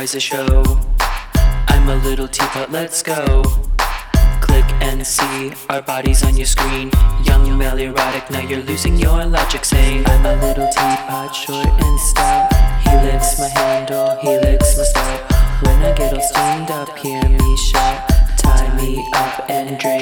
guys a show. I'm a little teapot, let's go. Click and see our bodies on your screen. Young, male, erotic, now you're losing your logic. Saying, I'm a little teapot, short and stout. He licks my handle, he licks my spout. When I get all steamed up, hear me shout. Tie me up and drain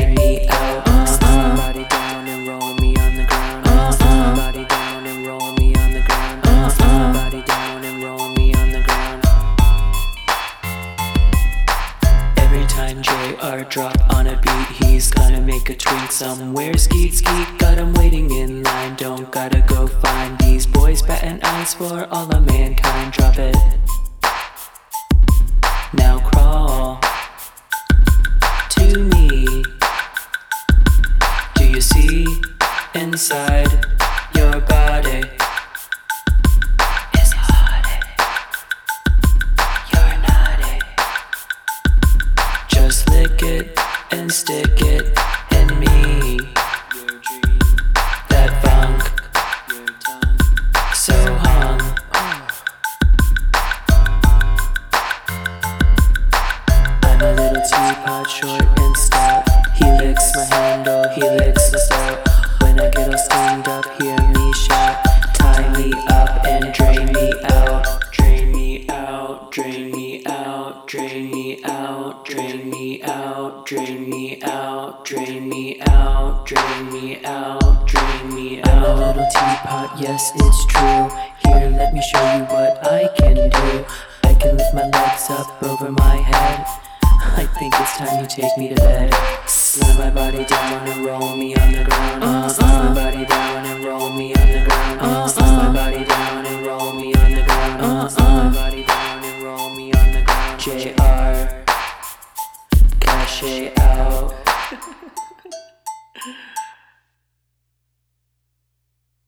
drop on a beat, he's gonna make a twink somewhere. Skeet skeet, got him waiting in line. Don't gotta go find these boys, batting eyes for all of mankind. Drop it. Now crawl to me. Do you see inside Just lick it and stick it in me. That funk, so hung. I'm a little teapot, short and stout. He licks my handle, he licks the spout. When I get all steamed me out, drain me out, drain me out, drain me out, drain me out, drain me out. I'm a little teapot, yes, it's true. Here, let me show you what I can do. I can lift my legs up over my head. I think it's time you take me to bed. Slam my body down and roll me on the ground. Uh, Slam my body down and roll me on the ground. Uh, Cash it Cache out.